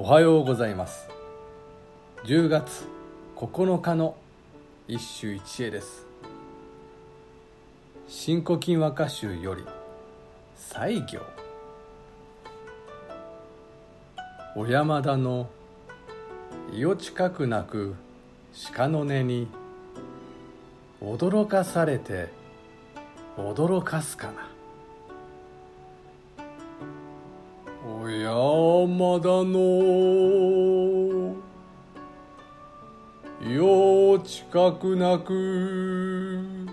おはようございます。10月9日の一首一会です。新古今和歌集より西行。小山田の伊予近くなく鹿の音に驚かされて驚かすかな。山田のよ近くなく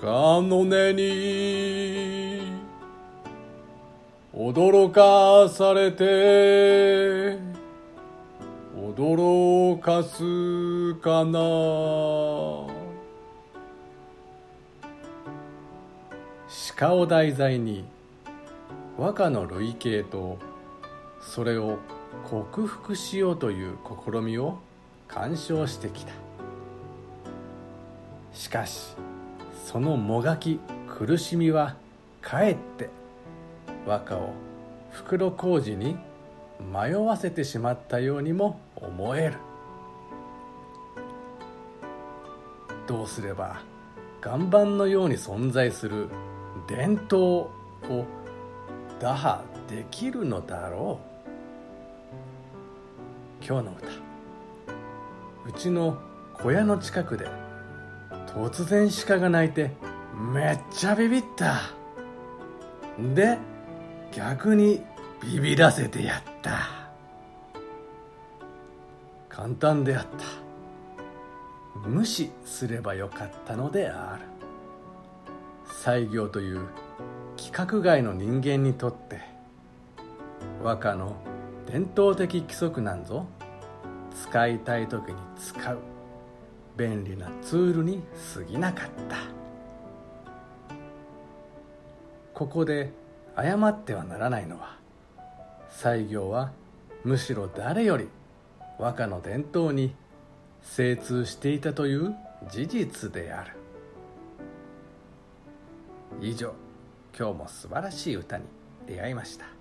鹿の音に驚かされて驚かすかな。鹿を題材に和歌の類型とそれを克服しようという試みを鑑賞してきた。しかしそのもがき苦しみはかえって和歌を袋小路に迷わせてしまったようにも思える。どうすれば岩盤のように存在する伝統を打破できるのだろう。今日の歌。うちの小屋の近くで突然鹿が鳴いてめっちゃビビった。で逆にビビらせてやった。簡単であった。無視すればよかったのである。西行という規格外の人間にとって和歌の伝統的規則なんぞ。使いたい時に使う。便利なツールに過ぎなかった。ここで謝ってはならないのは西行はむしろ誰より和歌の伝統に精通していたという事実である。以上。今日も素晴らしい歌に出会いました。